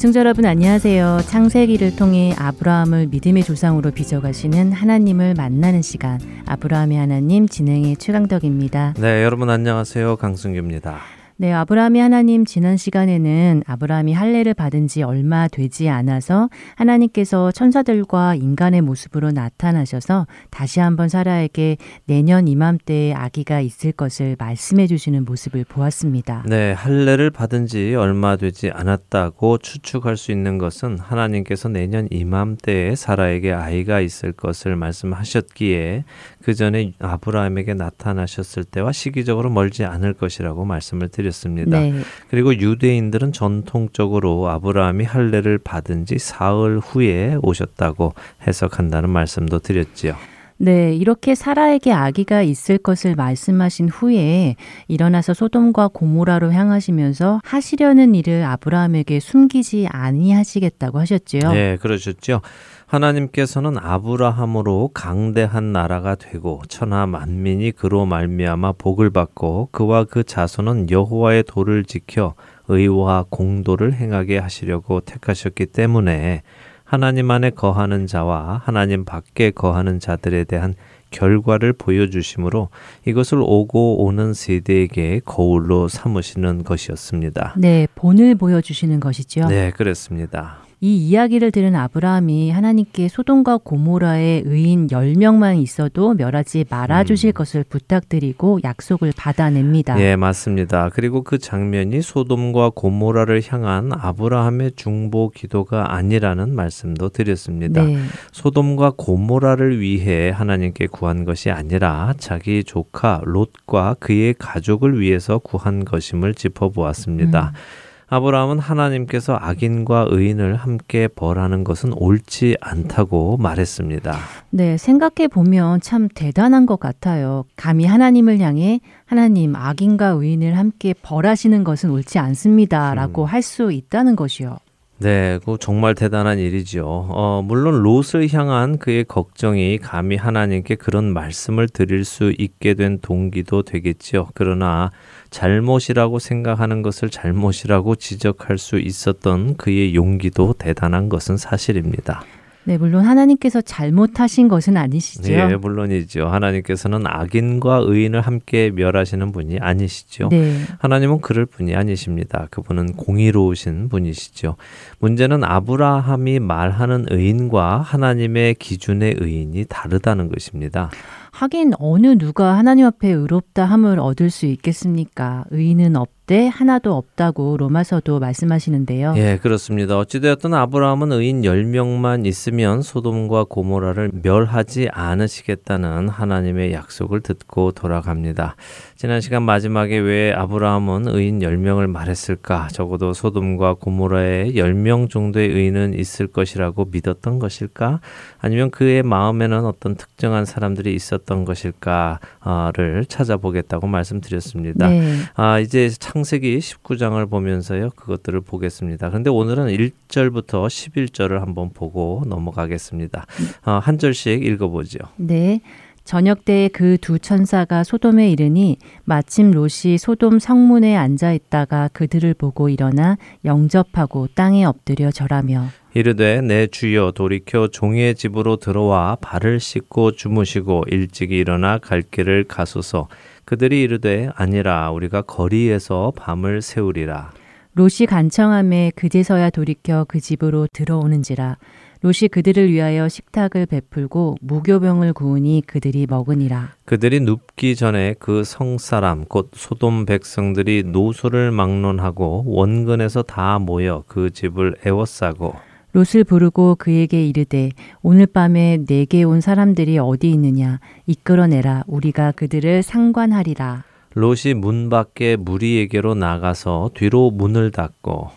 애청자 여러분 안녕하세요. 창세기를 통해 아브라함을 믿음의 조상으로 빚어가시는 하나님을 만나는 시간 아브라함의 하나님 진행의 최강덕입니다. 네, 여러분 안녕하세요. 강승규입니다. 네, 아브라함이 하나님 지난 시간에는 아브라함이 할례를 받은 지 얼마 되지 않아서 하나님께서 천사들과 인간의 모습으로 나타나셔서 다시 한번 사라에게 내년 이맘때에 아기가 있을 것을 말씀해 주시는 모습을 보았습니다. 네, 할례를 받은 지 얼마 되지 않았다고 추측할 수 있는 것은 하나님께서 내년 이맘때에 사라에게 아이가 있을 것을 말씀하셨기에 그 전에 아브라함에게 나타나셨을 때와 시기적으로 멀지 않을 것이라고 말씀을 드렸습니다. 네. 그리고 유대인들은 전통적으로 아브라함이 할례를 받은 지 사흘 후에 오셨다고 해석한다는 말씀도 드렸지요. 네, 이렇게 사라에게 아기가 있을 것을 말씀하신 후에 일어나서 소돔과 고모라로 향하시면서 하시려는 일을 아브라함에게 숨기지 아니하시겠다고 하셨지요. 네, 그러셨죠. 하나님께서는 아브라함으로 강대한 나라가 되고 천하 만민이 그로 말미암아 복을 받고 그와 그 자손은 여호와의 도를 지켜 의와 공도를 행하게 하시려고 택하셨기 때문에 하나님 안에 거하는 자와 하나님 밖에 거하는 자들에 대한 결과를 보여주심으로 이것을 오고 오는 세대에게 거울로 삼으시는 것이었습니다. 네, 본을 보여주시는 것이죠. 네, 그렇습니다. 이 이야기를 들은 아브라함이 하나님께 소돔과 고모라의 의인 10명만 있어도 멸하지 말아 주실 음. 것을 부탁드리고 약속을 받아냅니다. 예, 맞습니다. 그리고 그 장면이 소돔과 고모라를 향한 아브라함의 중보 기도가 아니라는 말씀도 드렸습니다. 네. 소돔과 고모라를 위해 하나님께 구한 것이 아니라 자기 조카 롯과 그의 가족을 위해서 구한 것임을 짚어보았습니다. 음. 아브라함은 하나님께서 악인과 의인을 함께 벌하는 것은 옳지 않다고 말했습니다. 네, 생각해 보면 참 대단한 것 같아요. 감히 하나님을 향해 하나님 악인과 의인을 함께 벌하시는 것은 옳지 않습니다라고 음. 할수 있다는 것이요. 네, 그 정말 대단한 일이죠. 어, 물론 롯을 향한 그의 걱정이 감히 하나님께 그런 말씀을 드릴 수 있게 된 동기도 되겠지요. 그러나 잘못이라고 생각하는 것을 잘못이라고 지적할 수 있었던 그의 용기도 대단한 것은 사실입니다. 네, 물론 하나님께서 잘못하신 것은 아니시죠. 네, 물론이죠. 하나님께서는 악인과 의인을 함께 멸하시는 분이 아니시죠. 네. 하나님은 그럴 분이 아니십니다. 그분은 공의로우신 분이시죠. 문제는 아브라함이 말하는 의인과 하나님의 기준의 의인이 다르다는 것입니다. 하긴 어느 누가 하나님 앞에 의롭다 함을 얻을 수 있겠습니까? 의인은 없 때 하나도 없다고 로마서도 말씀하시는데요. 예, 그렇습니다. 어찌되었든 아브라함은 의인 10명만 있으면 소돔과 고모라를 멸하지 않으시겠다는 하나님의 약속을 듣고 돌아갑니다. 지난 시간 마지막에 왜 아브라함은 의인 10명을 말했을까? 적어도 소돔과 고모라에 10명 정도의 의인은 있을 것이라고 믿었던 것일까? 아니면 그의 마음에는 어떤 특정한 사람들이 있었던 것일까를 찾아보겠다고 말씀드렸습니다. 네. 아, 이제 창 창세기 19장을 보면서요. 그것들을 보겠습니다. 그런데 오늘은 1절부터 11절을 한번 보고 넘어가겠습니다. 어, 한 절씩 읽어보죠. 네. 저녁 때에 그 두 천사가 소돔에 이르니 마침 롯이 소돔 성문에 앉아 있다가 그들을 보고 일어나 영접하고 땅에 엎드려 절하며 이르되 내 주여 돌이켜 종의 집으로 들어와 발을 씻고 주무시고 일찍 일어나 갈 길을 가소서 그들이 이르되 아니라 우리가 거리에서 밤을 세우리라. 롯이 간청함에 그제서야 돌이켜 그 집으로 들어오는지라 롯이 그들을 위하여 식탁을 베풀고 무교병을 구우니 그들이 먹으니라. 그들이 눕기 전에 그 성사람 곧 소돔 백성들이 노소를 막론하고 원근에서 다 모여 그 집을 애워싸고 롯을 부르고 그에게 이르되 오늘 밤에 내게 온 사람들이 어디 있느냐 이끌어내라 우리가 그들을 상관하리라. 롯이 문 밖에 무리에게로 나가서 뒤로 문을 닫고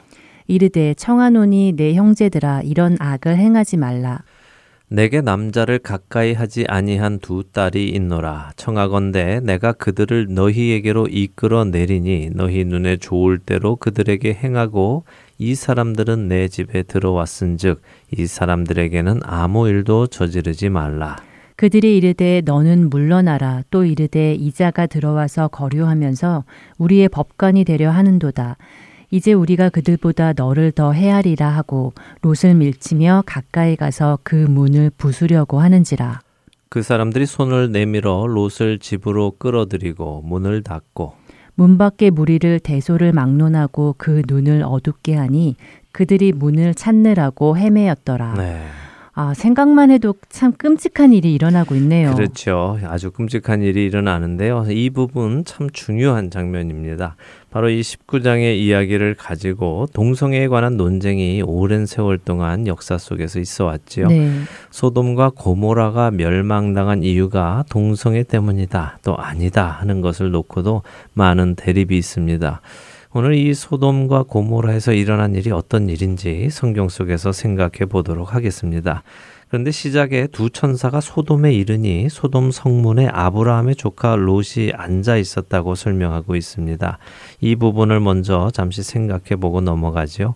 이르되 청하노니 내 형제들아 이런 악을 행하지 말라. 내게 남자를 가까이 하지 아니한 두 딸이 있노라 청하건대 내가 그들을 너희에게로 이끌어 내리니 너희 눈에 좋을 대로 그들에게 행하고 이 사람들은 내 집에 들어왔은즉 이 사람들에게는 아무 일도 저지르지 말라. 그들이 이르되 너는 물러나라. 또 이르되 이자가 들어와서 거류하면서 우리의 법관이 되려 하는도다. 이제 우리가 그들보다 너를 더 헤아리라 하고 롯을 밀치며 가까이 가서 그 문을 부수려고 하는지라. 그 사람들이 손을 내밀어 롯을 집으로 끌어들이고 문을 닫고 문 밖의 무리를 대소를 막론하고 그 눈을 어둡게 하니 그들이 문을 찾느라고 헤매였더라. 네. 아, 생각만 해도 참 끔찍한 일이 일어나고 있네요. 그렇죠. 아주 끔찍한 일이 일어나는데요. 이 부분 참 중요한 장면입니다. 바로 이 19장의 이야기를 가지고 동성애에 관한 논쟁이 오랜 세월 동안 역사 속에서 있어 왔지요. 네. 소돔과 고모라가 멸망당한 이유가 동성애 때문이다. 또 아니다 하는 것을 놓고도 많은 대립이 있습니다. 오늘 이 소돔과 고모라에서 일어난 일이 어떤 일인지 성경 속에서 생각해 보도록 하겠습니다. 그런데 시작에 두 천사가 소돔에 이르니 소돔 성문에 아브라함의 조카 롯이 앉아 있었다고 설명하고 있습니다. 이 부분을 먼저 잠시 생각해 보고 넘어가죠.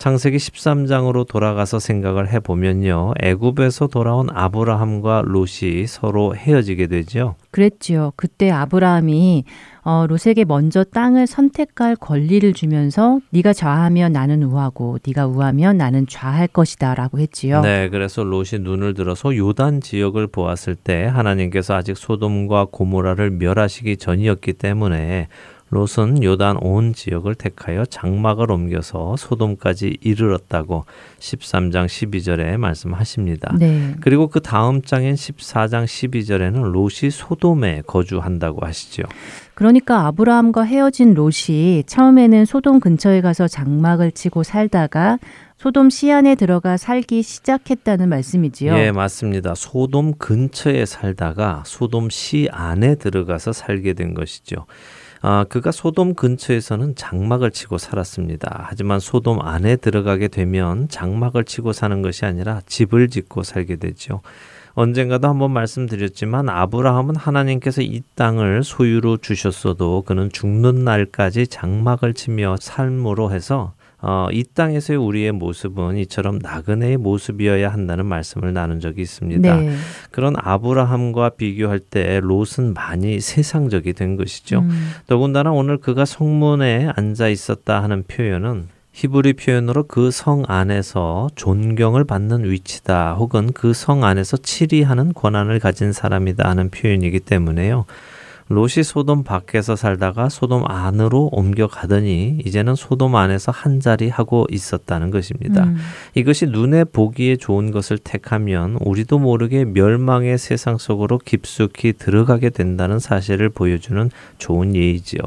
창세기 13장으로 돌아가서 생각을 해보면요. 애굽에서 돌아온 아브라함과 롯이 서로 헤어지게 되죠. 그랬지요. 그때 아브라함이 어, 롯에게 먼저 땅을 선택할 권리를 주면서 네가 좌하면 나는 우하고 네가 우하면 나는 좌할 것이다라고 했지요. 네, 그래서 롯이 눈을 들어서 요단 지역을 보았을 때 하나님께서 아직 소돔과 고모라를 멸하시기 전이었기 때문에 롯은 요단 온 지역을 택하여 장막을 옮겨서 소돔까지 이르렀다고 13장 12절에 말씀하십니다. 네. 그리고 그 다음 장인 14장 12절에는 롯이 소돔에 거주한다고 하시죠. 그러니까 아브라함과 헤어진 롯이 처음에는 소돔 근처에 가서 장막을 치고 살다가 소돔 시 안에 들어가 살기 시작했다는 말씀이지요. 예, 맞습니다. 소돔 근처에 살다가 소돔 시 안에 들어가서 살게 된 것이죠. 아, 그가 소돔 근처에서는 장막을 치고 살았습니다. 하지만 소돔 안에 들어가게 되면 장막을 치고 사는 것이 아니라 집을 짓고 살게 되죠. 언젠가도 한번 말씀드렸지만 아브라함은 하나님께서 이 땅을 소유로 주셨어도 그는 죽는 날까지 장막을 치며 삶으로 해서 어, 이 땅에서의 우리의 모습은 이처럼 나그네의 모습이어야 한다는 말씀을 나눈 적이 있습니다. 네. 그런 아브라함과 비교할 때 롯은 많이 세상적이 된 것이죠. 음. 더군다나 오늘 그가 성문에 앉아 있었다 하는 표현은 히브리 표현으로 그 성 안에서 존경을 받는 위치다 혹은 그 성 안에서 치리하는 권한을 가진 사람이다 하는 표현이기 때문에요. 롯이 소돔 밖에서 살다가 소돔 안으로 옮겨가더니 이제는 소돔 안에서 한 자리 하고 있었다는 것입니다. 음. 이것이 눈에 보기에 좋은 것을 택하면 우리도 모르게 멸망의 세상 속으로 깊숙이 들어가게 된다는 사실을 보여주는 좋은 예이지요.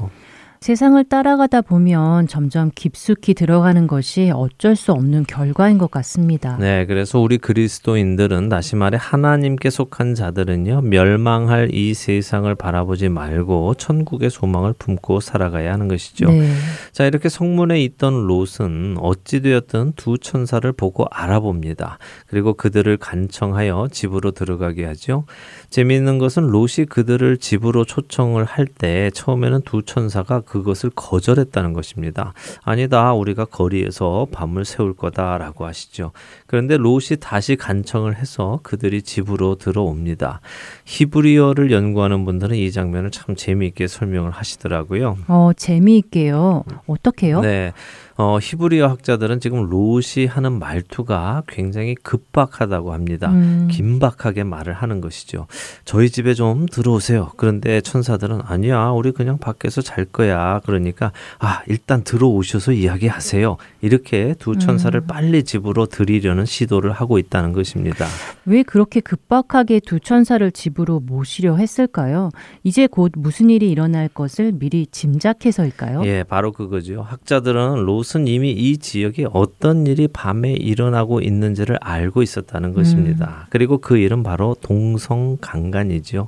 세상을 따라가다 보면 점점 깊숙이 들어가는 것이 어쩔 수 없는 결과인 것 같습니다. 네, 그래서 우리 그리스도인들은 다시 말해 하나님께 속한 자들은요, 멸망할 이 세상을 바라보지 말고 천국의 소망을 품고 살아가야 하는 것이죠. 네. 자, 이렇게 성문에 있던 롯은 어찌되었든 두 천사를 보고 알아봅니다. 그리고 그들을 간청하여 집으로 들어가게 하죠. 재미있는 것은 롯이 그들을 집으로 초청을 할 때 처음에는 두 천사가 그것을 거절했다는 것입니다. 아니다, 우리가 거리에서 밤을 새울 거다라고 하시죠. 그런데 롯이 다시 간청을 해서 그들이 집으로 들어옵니다. 히브리어를 연구하는 분들은 이 장면을 참 재미있게 설명을 하시더라고요. 어, 재미있게요. 어떻게요? 네. 어, 히브리어 학자들은 지금 롯이 하는 말투가 굉장히 급박하다고 합니다. 음. 긴박하게 말을 하는 것이죠. 저희 집에 좀 들어오세요. 그런데 천사들은 아니야, 우리 그냥 밖에서 잘 거야. 그러니까 아, 일단 들어오셔서 이야기하세요. 이렇게 두 천사를 음. 빨리 집으로 들이려는 시도를 하고 있다는 것입니다. 왜 그렇게 급박하게 두 천사를 집으로 모시려 했을까요? 이제 곧 무슨 일이 일어날 것을 미리 짐작해서일까요? 예, 바로 그거죠. 학자들은 롯은 이미 이 지역에 어떤 일이 밤에 일어나고 있는지를 알고 있었다는 것입니다. 음. 그리고 그 일은 바로 동성강간이지요.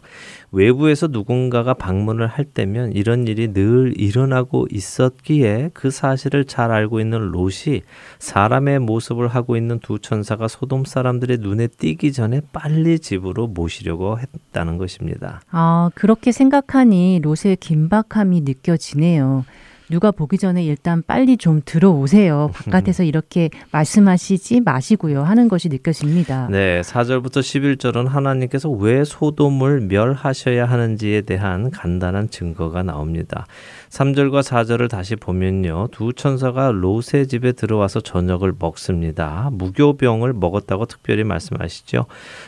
외부에서 누군가가 방문을 할 때면 이런 일이 늘 일어나고 있었기에 그 사실을 잘 알고 있는 롯이 사람의 모습을 하고 있는 두 천사가 소돔 사람들의 눈에 띄기 전에 빨리 집으로 모시려고 했다는 것입니다. 아, 그렇게 생각하니 롯의 긴박함이 느껴지네요. 누가 보기 전에 일단 빨리 좀 들어오세요. 바깥에서 이렇게 말씀하시지 마시고요. 하는 것이 느껴집니다. 네, 4절부터 11절은 하나님께서 왜 소돔을 멸하셔야 하는지에 대한 간단한 증거가 나옵니다. 3절과 4절을 다시 보면요. 두 천사가 롯의 집에 들어와서 저녁을 먹습니다. 무교병을 먹었다고 특별히 말씀하시죠.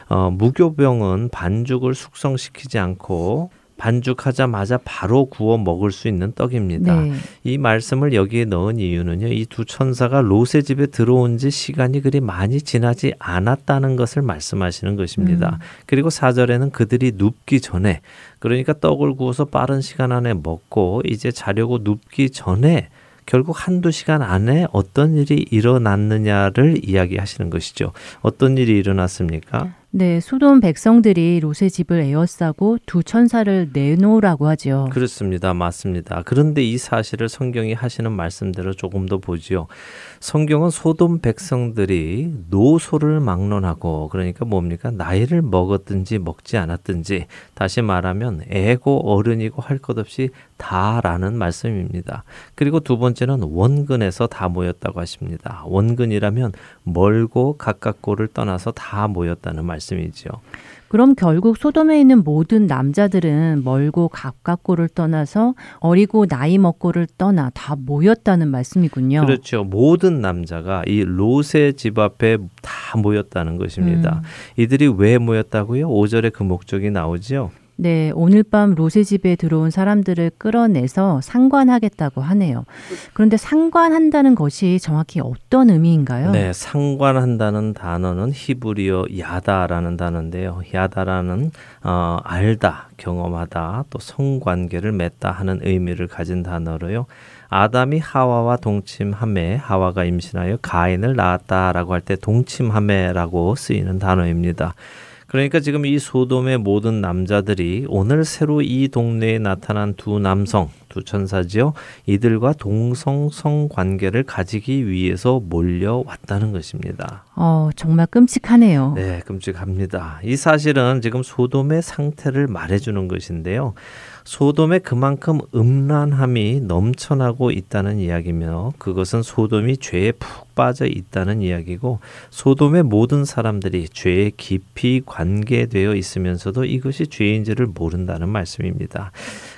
어, 무교병은 반죽을 숙성시키지 않고 반죽하자마자 바로 구워 먹을 수 있는 떡입니다. 네. 이 말씀을 여기에 넣은 이유는요. 이 두 천사가 롯의 집에 들어온 지 시간이 그리 많이 지나지 않았다는 것을 말씀하시는 것입니다. 음. 그리고 사절에는 그들이 눕기 전에 그러니까 떡을 구워서 빠른 시간 안에 먹고 이제 자려고 눕기 전에 결국 한두 시간 안에 어떤 일이 일어났느냐를 이야기하시는 것이죠. 어떤 일이 일어났습니까? 네, 소돔 백성들이 롯의 집을 에워싸고 두 천사를 내놓으라고 하죠. 그렇습니다. 맞습니다. 그런데 이 사실을 성경이 하시는 말씀대로 조금 더 보지요. 성경은 소돔 백성들이 노소를 막론하고 그러니까 뭡니까? 나이를 먹었든지 먹지 않았든지 다시 말하면 애고 어른이고 할 것 없이 다라는 말씀입니다. 그리고 두 번째는 원근에서 다 모였다고 하십니다. 원근이라면 멀고 가깝고를 떠나서 다 모였다는 말씀이죠. 그럼 결국 소돔에 있는 모든 남자들은 멀고 가깝고를 떠나서 어리고 나이 먹고를 떠나 다 모였다는 말씀이군요. 그렇죠. 모든 남자가 이 롯의 집 앞에 다 모였다는 것입니다. 음. 이들이 왜 모였다고요? 5절에 그 목적이 나오죠. 네, 오늘 밤 롯의 집에 들어온 사람들을 끌어내서 상관하겠다고 하네요. 그런데 상관한다는 것이 정확히 어떤 의미인가요? 네, 상관한다는 단어는 히브리어 야다라는 단어인데요. 야다라는 어, 알다, 경험하다, 또 성관계를 맺다 하는 의미를 가진 단어로요. 아담이 하와와 동침함에 하와가 임신하여 가인을 낳았다라고 할 때 동침함에라고 쓰이는 단어입니다. 그러니까 지금 이 소돔의 모든 남자들이 오늘 새로 이 동네에 나타난 두 남성, 두 천사지요. 이들과 동성성 관계를 가지기 위해서 몰려왔다는 것입니다. 어, 정말 끔찍하네요. 네, 끔찍합니다. 이 사실은 지금 소돔의 상태를 말해주는 것인데요. 소돔에 그만큼 음란함이 넘쳐나고 있다는 이야기며 그것은 소돔이 죄에 푹 빠져 있다는 이야기고 소돔의 모든 사람들이 죄에 깊이 관계되어 있으면서도 이것이 죄인지를 모른다는 말씀입니다.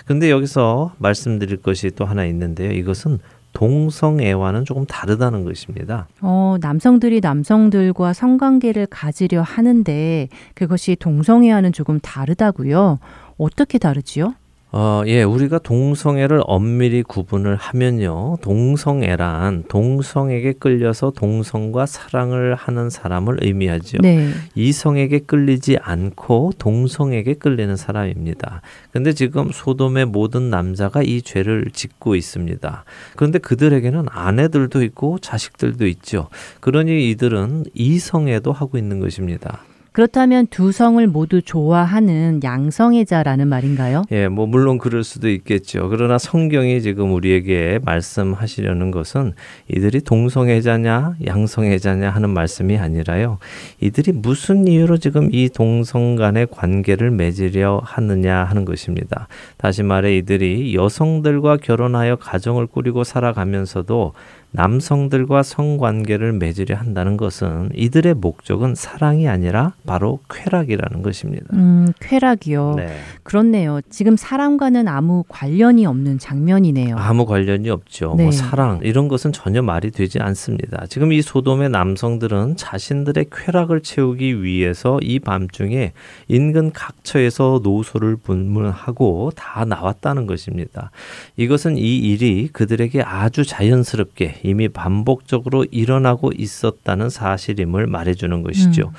근데 여기서 말씀드릴 것이 또 하나 있는데요. 이것은 동성애와는 조금 다르다는 것입니다. 어, 남성들이 남성들과 성관계를 가지려 하는데 그것이 동성애와는 조금 다르다고요. 어떻게 다르지요? 어, 예, 우리가 동성애를 엄밀히 구분을 하면요. 동성애란 동성에게 끌려서 동성과 사랑을 하는 사람을 의미하죠. 네. 이성에게 끌리지 않고 동성에게 끌리는 사람입니다. 근데 지금 소돔의 모든 남자가 이 죄를 짓고 있습니다. 그런데 그들에게는 아내들도 있고 자식들도 있죠. 그러니 이들은 이성애도 하고 있는 것입니다. 그렇다면 두 성을 모두 좋아하는 양성애자라는 말인가요? 예, 뭐 물론 그럴 수도 있겠죠. 그러나 성경이 지금 우리에게 말씀하시려는 것은 이들이 동성애자냐 양성애자냐 하는 말씀이 아니라요. 이들이 무슨 이유로 지금 이 동성 간의 관계를 맺으려 하느냐 하는 것입니다. 다시 말해 이들이 여성들과 결혼하여 가정을 꾸리고 살아가면서도 남성들과 성관계를 맺으려 한다는 것은 이들의 목적은 사랑이 아니라 바로 쾌락이라는 것입니다. 음, 쾌락이요. 네. 그렇네요. 지금 사랑과는 아무 관련이 없는 장면이네요. 아무 관련이 없죠. 뭐 네. 뭐 사랑 이런 것은 전혀 말이 되지 않습니다. 지금 이 소돔의 남성들은 자신들의 쾌락을 채우기 위해서 이 밤중에 인근 각처에서 노소를 분문하고 다 나왔다는 것입니다. 이것은 이 일이 그들에게 아주 자연스럽게 이미 반복적으로 일어나고 있었다는 사실임을 말해주는 것이죠. 음.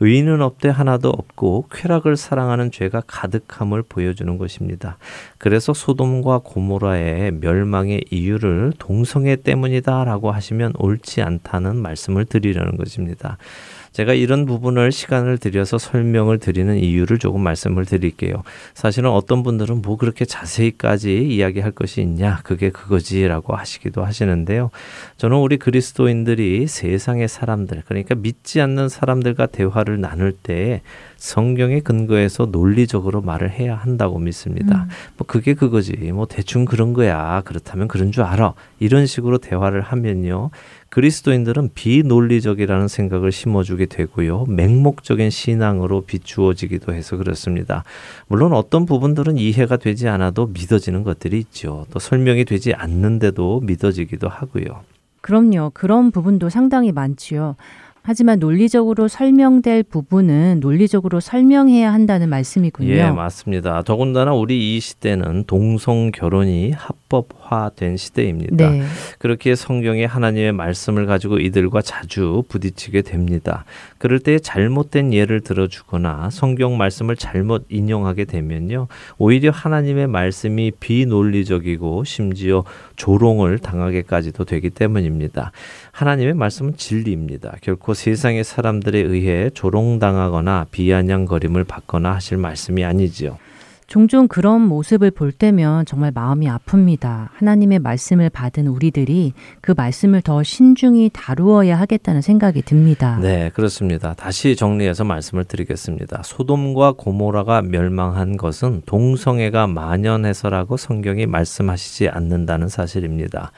의인은 없대 하나도 없고 쾌락을 사랑하는 죄가 가득함을 보여주는 것입니다. 그래서 소돔과 고모라의 멸망의 이유를 동성애 때문이다라고 하시면 옳지 않다는 말씀을 드리려는 것입니다. 제가 이런 부분을 시간을 들여서 설명을 드리는 이유를 조금 말씀을 드릴게요. 사실은 어떤 분들은 뭐 그렇게 자세히까지 이야기할 것이 있냐, 그게 그거지라고 하시기도 하시는데요. 저는 우리 그리스도인들이 세상의 사람들, 그러니까 믿지 않는 사람들과 대화를 나눌 때 성경의 근거에서 논리적으로 말을 해야 한다고 믿습니다. 음. 뭐 그게 그거지. 뭐 대충 그런 거야. 그렇다면 그런 줄 알아. 이런 식으로 대화를 하면요. 그리스도인들은 비논리적이라는 생각을 심어주게 되고요. 맹목적인 신앙으로 비추어지기도 해서 그렇습니다. 물론 어떤 부분들은 이해가 되지 않아도 믿어지는 것들이 있죠. 또 설명이 되지 않는데도 믿어지기도 하고요. 그럼요. 그런 부분도 상당히 많지요. 하지만 논리적으로 설명될 부분은 논리적으로 설명해야 한다는 말씀이군요. 예, 맞습니다. 더군다나 우리 이 시대는 동성 결혼이 합법 화된 시대입니다. 네. 그렇게 성경에 하나님의 말씀을 가지고 이들과 자주 부딪히게 됩니다. 그럴 때 잘못된 예를 들어주거나 성경 말씀을 잘못 인용하게 되면요. 오히려 하나님의 말씀이 비논리적이고 심지어 조롱을 당하게까지도 되기 때문입니다. 하나님의 말씀은 진리입니다. 결코 세상의 사람들에 의해 조롱당하거나 비아냥거림을 받거나 하실 말씀이 아니지요. 종종 그런 모습을 볼 때면 정말 마음이 아픕니다. 하나님의 말씀을 받은 우리들이 그 말씀을 더 신중히 다루어야 하겠다는 생각이 듭니다. 네, 그렇습니다. 다시 정리해서 말씀을 드리겠습니다. 소돔과 고모라가 멸망한 것은 동성애가 만연해서라고 성경이 말씀하시지 않는다는 사실입니다.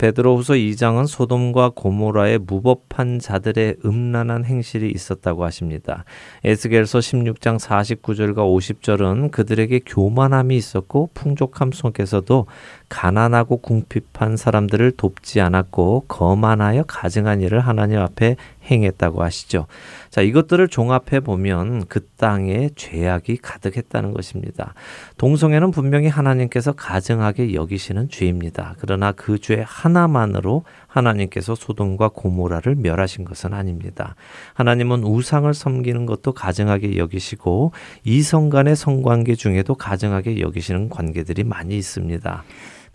베드로후서 2장은 소돔과 고모라의 무법한 자들의 음란한 행실이 있었다고 하십니다. 에스겔서 16장 49절과 50절은 그들에게 교만함이 있었고 풍족함 속에서도 가난하고 궁핍한 사람들을 돕지 않았고 거만하여 가증한 일을 하나님 앞에 행했다고 하시죠. 자, 이것들을 종합해 보면 그 땅에 죄악이 가득했다는 것입니다. 동성애는 분명히 하나님께서 가증하게 여기시는 죄입니다. 그러나 그 죄 하나만으로 하나님께서 소돔과 고모라를 멸하신 것은 아닙니다. 하나님은 우상을 섬기는 것도 가증하게 여기시고 이성 간의 성관계 중에도 가증하게 여기시는 관계들이 많이 있습니다.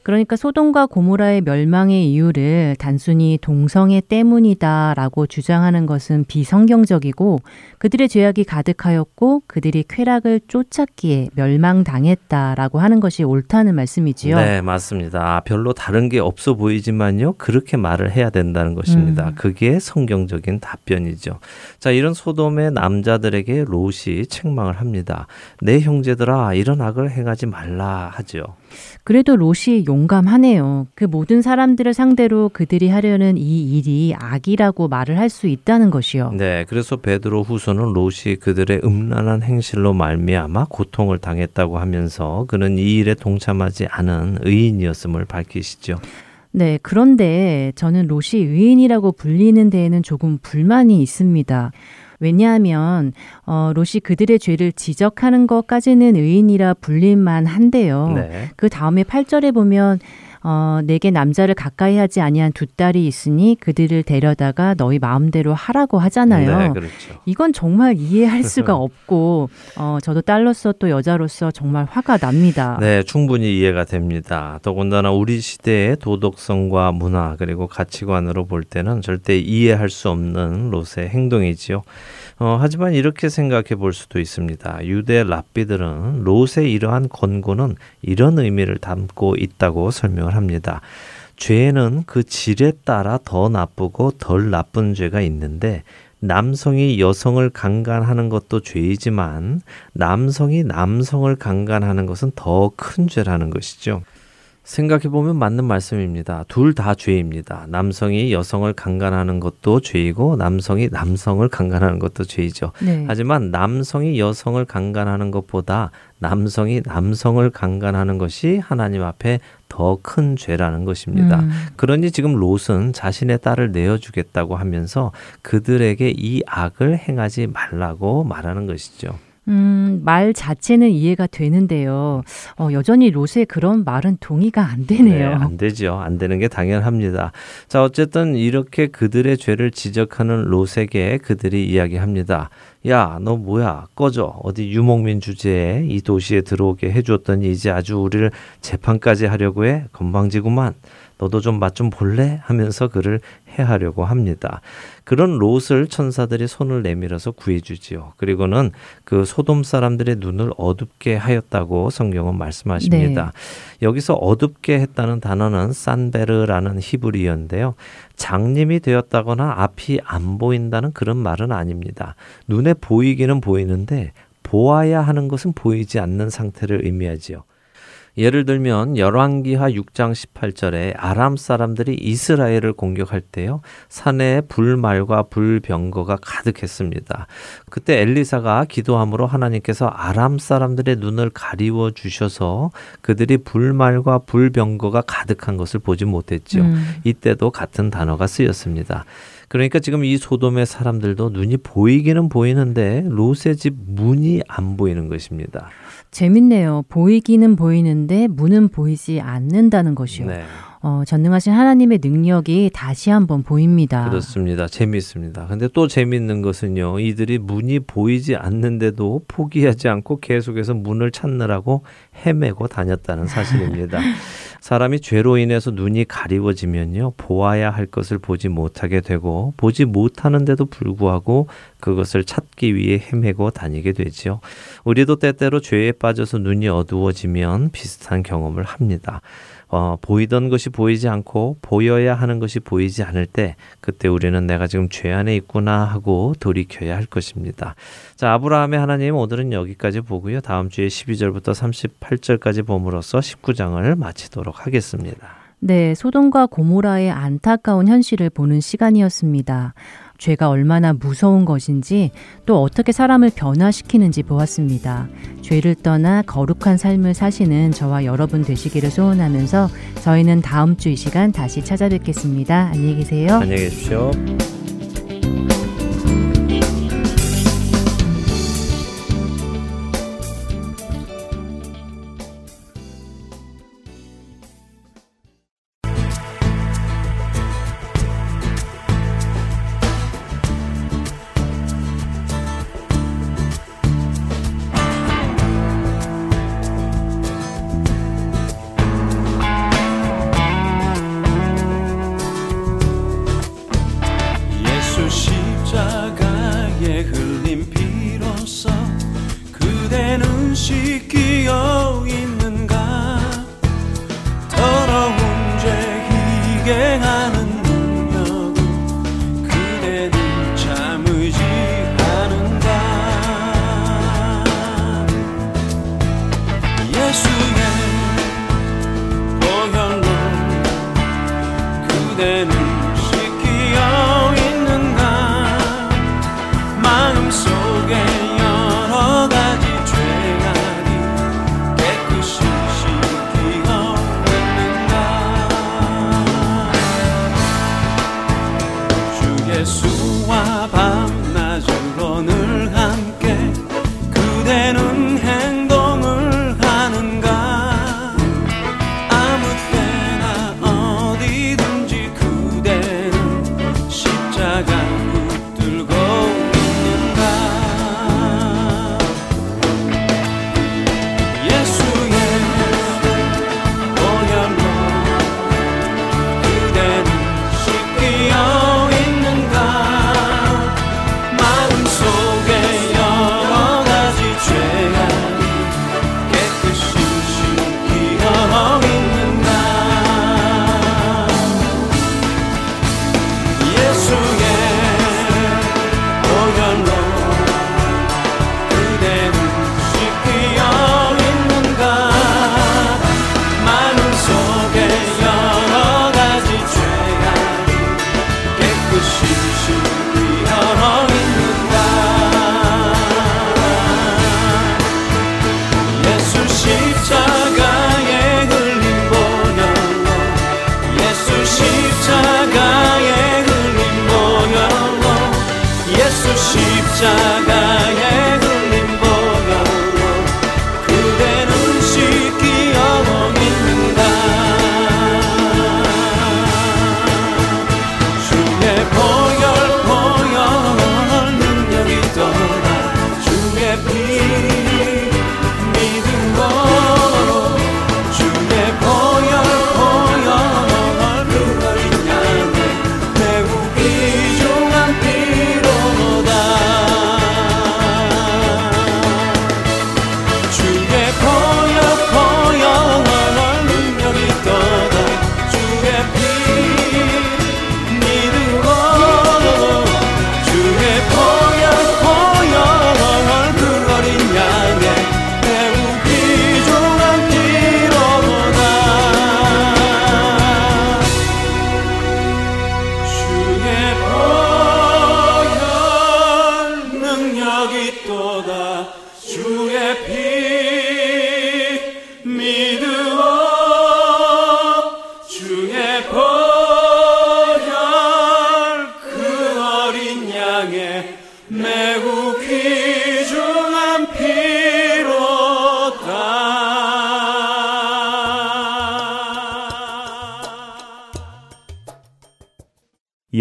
그러니까 소돔과 고모라의 멸망의 이유를 단순히 동성애 때문이다라고 주장하는 것은 비성경적이고 그들의 죄악이 가득하였고 그들이 쾌락을 쫓았기에 멸망당했다라고 하는 것이 옳다는 말씀이지요. 네, 맞습니다. 별로 다른 게 없어 보이지만요. 그렇게 말을 해야 된다는 것입니다. 음. 그게 성경적인 답변이죠. 자, 이런 소돔의 남자들에게 롯이 책망을 합니다. 내 형제들아 이런 악을 행하지 말라 하죠. 그래도 롯이 용감하네요. 그 모든 사람들을 상대로 그들이 하려는 이 일이 악이라고 말을 할 수 있다는 것이요. 네, 그래서 베드로 후서는 롯이 그들의 음란한 행실로 말미암아 고통을 당했다고 하면서 그는 이 일에 동참하지 않은 의인이었음을 밝히시죠. 네, 그런데 저는 롯이 의인이라고 불리는 데에는 조금 불만이 있습니다. 왜냐하면 어, 롯이 그들의 죄를 지적하는 것까지는 의인이라 불릴만 한데요. 네. 그 다음에 8절에 보면 어, 내게 남자를 가까이 하지 아니한 두 딸이 있으니 그들을 데려다가 너희 마음대로 하라고 하잖아요. 네, 그렇죠. 이건 정말 이해할 수가 없고 어, 저도 딸로서 또 여자로서 정말 화가 납니다. 네, 충분히 이해가 됩니다. 더군다나 우리 시대의 도덕성과 문화 그리고 가치관으로 볼 때는 절대 이해할 수 없는 롯의 행동이지요. 어, 하지만 이렇게 생각해 볼 수도 있습니다. 유대 랍비들은 롯의 이러한 권고는 이런 의미를 담고 있다고 설명을 합니다. 죄는 그 질에 따라 더 나쁘고 덜 나쁜 죄가 있는데 남성이 여성을 강간하는 것도 죄이지만 남성이 남성을 강간하는 것은 더 큰 죄라는 것이죠. 생각해보면 맞는 말씀입니다. 둘 다 죄입니다. 남성이 여성을 강간하는 것도 죄이고 남성이 남성을 강간하는 것도 죄이죠. 네. 하지만 남성이 여성을 강간하는 것보다 남성이 남성을 강간하는 것이 하나님 앞에 더 큰 죄라는 것입니다. 음. 그러니 지금 롯은 자신의 딸을 내어주겠다고 하면서 그들에게 이 악을 행하지 말라고 말하는 것이죠. 음, 말 자체는 이해가 되는데요. 어, 여전히 롯의 그런 말은 동의가 안 되네요. 네, 안 되죠. 안 되는 게 당연합니다. 자, 어쨌든 이렇게 그들의 죄를 지적하는 롯에게 그들이 이야기합니다. 야, 너 뭐야? 꺼져. 어디 유목민 주제에 이 도시에 들어오게 해주었더니 이제 아주 우리를 재판까지 하려고 해? 건방지구만. 너도 좀맛좀 볼래? 하면서 그를 해하려고 합니다. 그런 롯을 천사들이 손을 내밀어서 구해주지요. 그리고는 그 소돔 사람들의 눈을 어둡게 하였다고 성경은 말씀하십니다. 네. 여기서 어둡게 했다는 단어는 산베르라는 히브리어인데요. 장님이 되었다거나 앞이 안 보인다는 그런 말은 아닙니다. 눈에 보이기는 보이는데 보아야 하는 것은 보이지 않는 상태를 의미하지요. 예를 들면 열왕기하 6장 18절에 아람 사람들이 이스라엘을 공격할 때요. 산에 불말과 불병거가 가득했습니다. 그때 엘리사가 기도함으로 하나님께서 아람 사람들의 눈을 가리워 주셔서 그들이 불말과 불병거가 가득한 것을 보지 못했죠. 음. 이때도 같은 단어가 쓰였습니다. 그러니까 지금 이 소돔의 사람들도 눈이 보이기는 보이는데 롯의 집 문이 안 보이는 것입니다. 재밌네요. 보이기는 보이는데 문은 보이지 않는다는 것이요. 네. 어, 전능하신 하나님의 능력이 다시 한번 보입니다. 그렇습니다. 재미있습니다. 근데 또 재미있는 것은요. 이들이 문이 보이지 않는데도 포기하지 않고 계속해서 문을 찾느라고 헤매고 다녔다는 사실입니다. 사람이 죄로 인해서 눈이 가리워지면요. 보아야 할 것을 보지 못하게 되고 보지 못하는데도 불구하고 그것을 찾기 위해 헤매고 다니게 되지요. 우리도 때때로 죄에 빠져서 눈이 어두워지면 비슷한 경험을 합니다. 어, 보이던 것이 보이지 않고 보여야 하는 것이 보이지 않을 때 그때 우리는 내가 지금 죄 안에 있구나 하고 돌이켜야 할 것입니다. 자, 아브라함의 하나님 오늘은 여기까지 보고요. 다음 주에 12절부터 38절까지 봄으로써 19장을 마치도록 하겠습니다. 네, 소돔과 고모라의 안타까운 현실을 보는 시간이었습니다. 죄가 얼마나 무서운 것인지 또 어떻게 사람을 변화시키는지 보았습니다. 죄를 떠나 거룩한 삶을 사시는 저와 여러분 되시기를 소원하면서 저희는 다음 주 이 시간 다시 찾아뵙겠습니다. 안녕히 계세요. 안녕히 계십시오.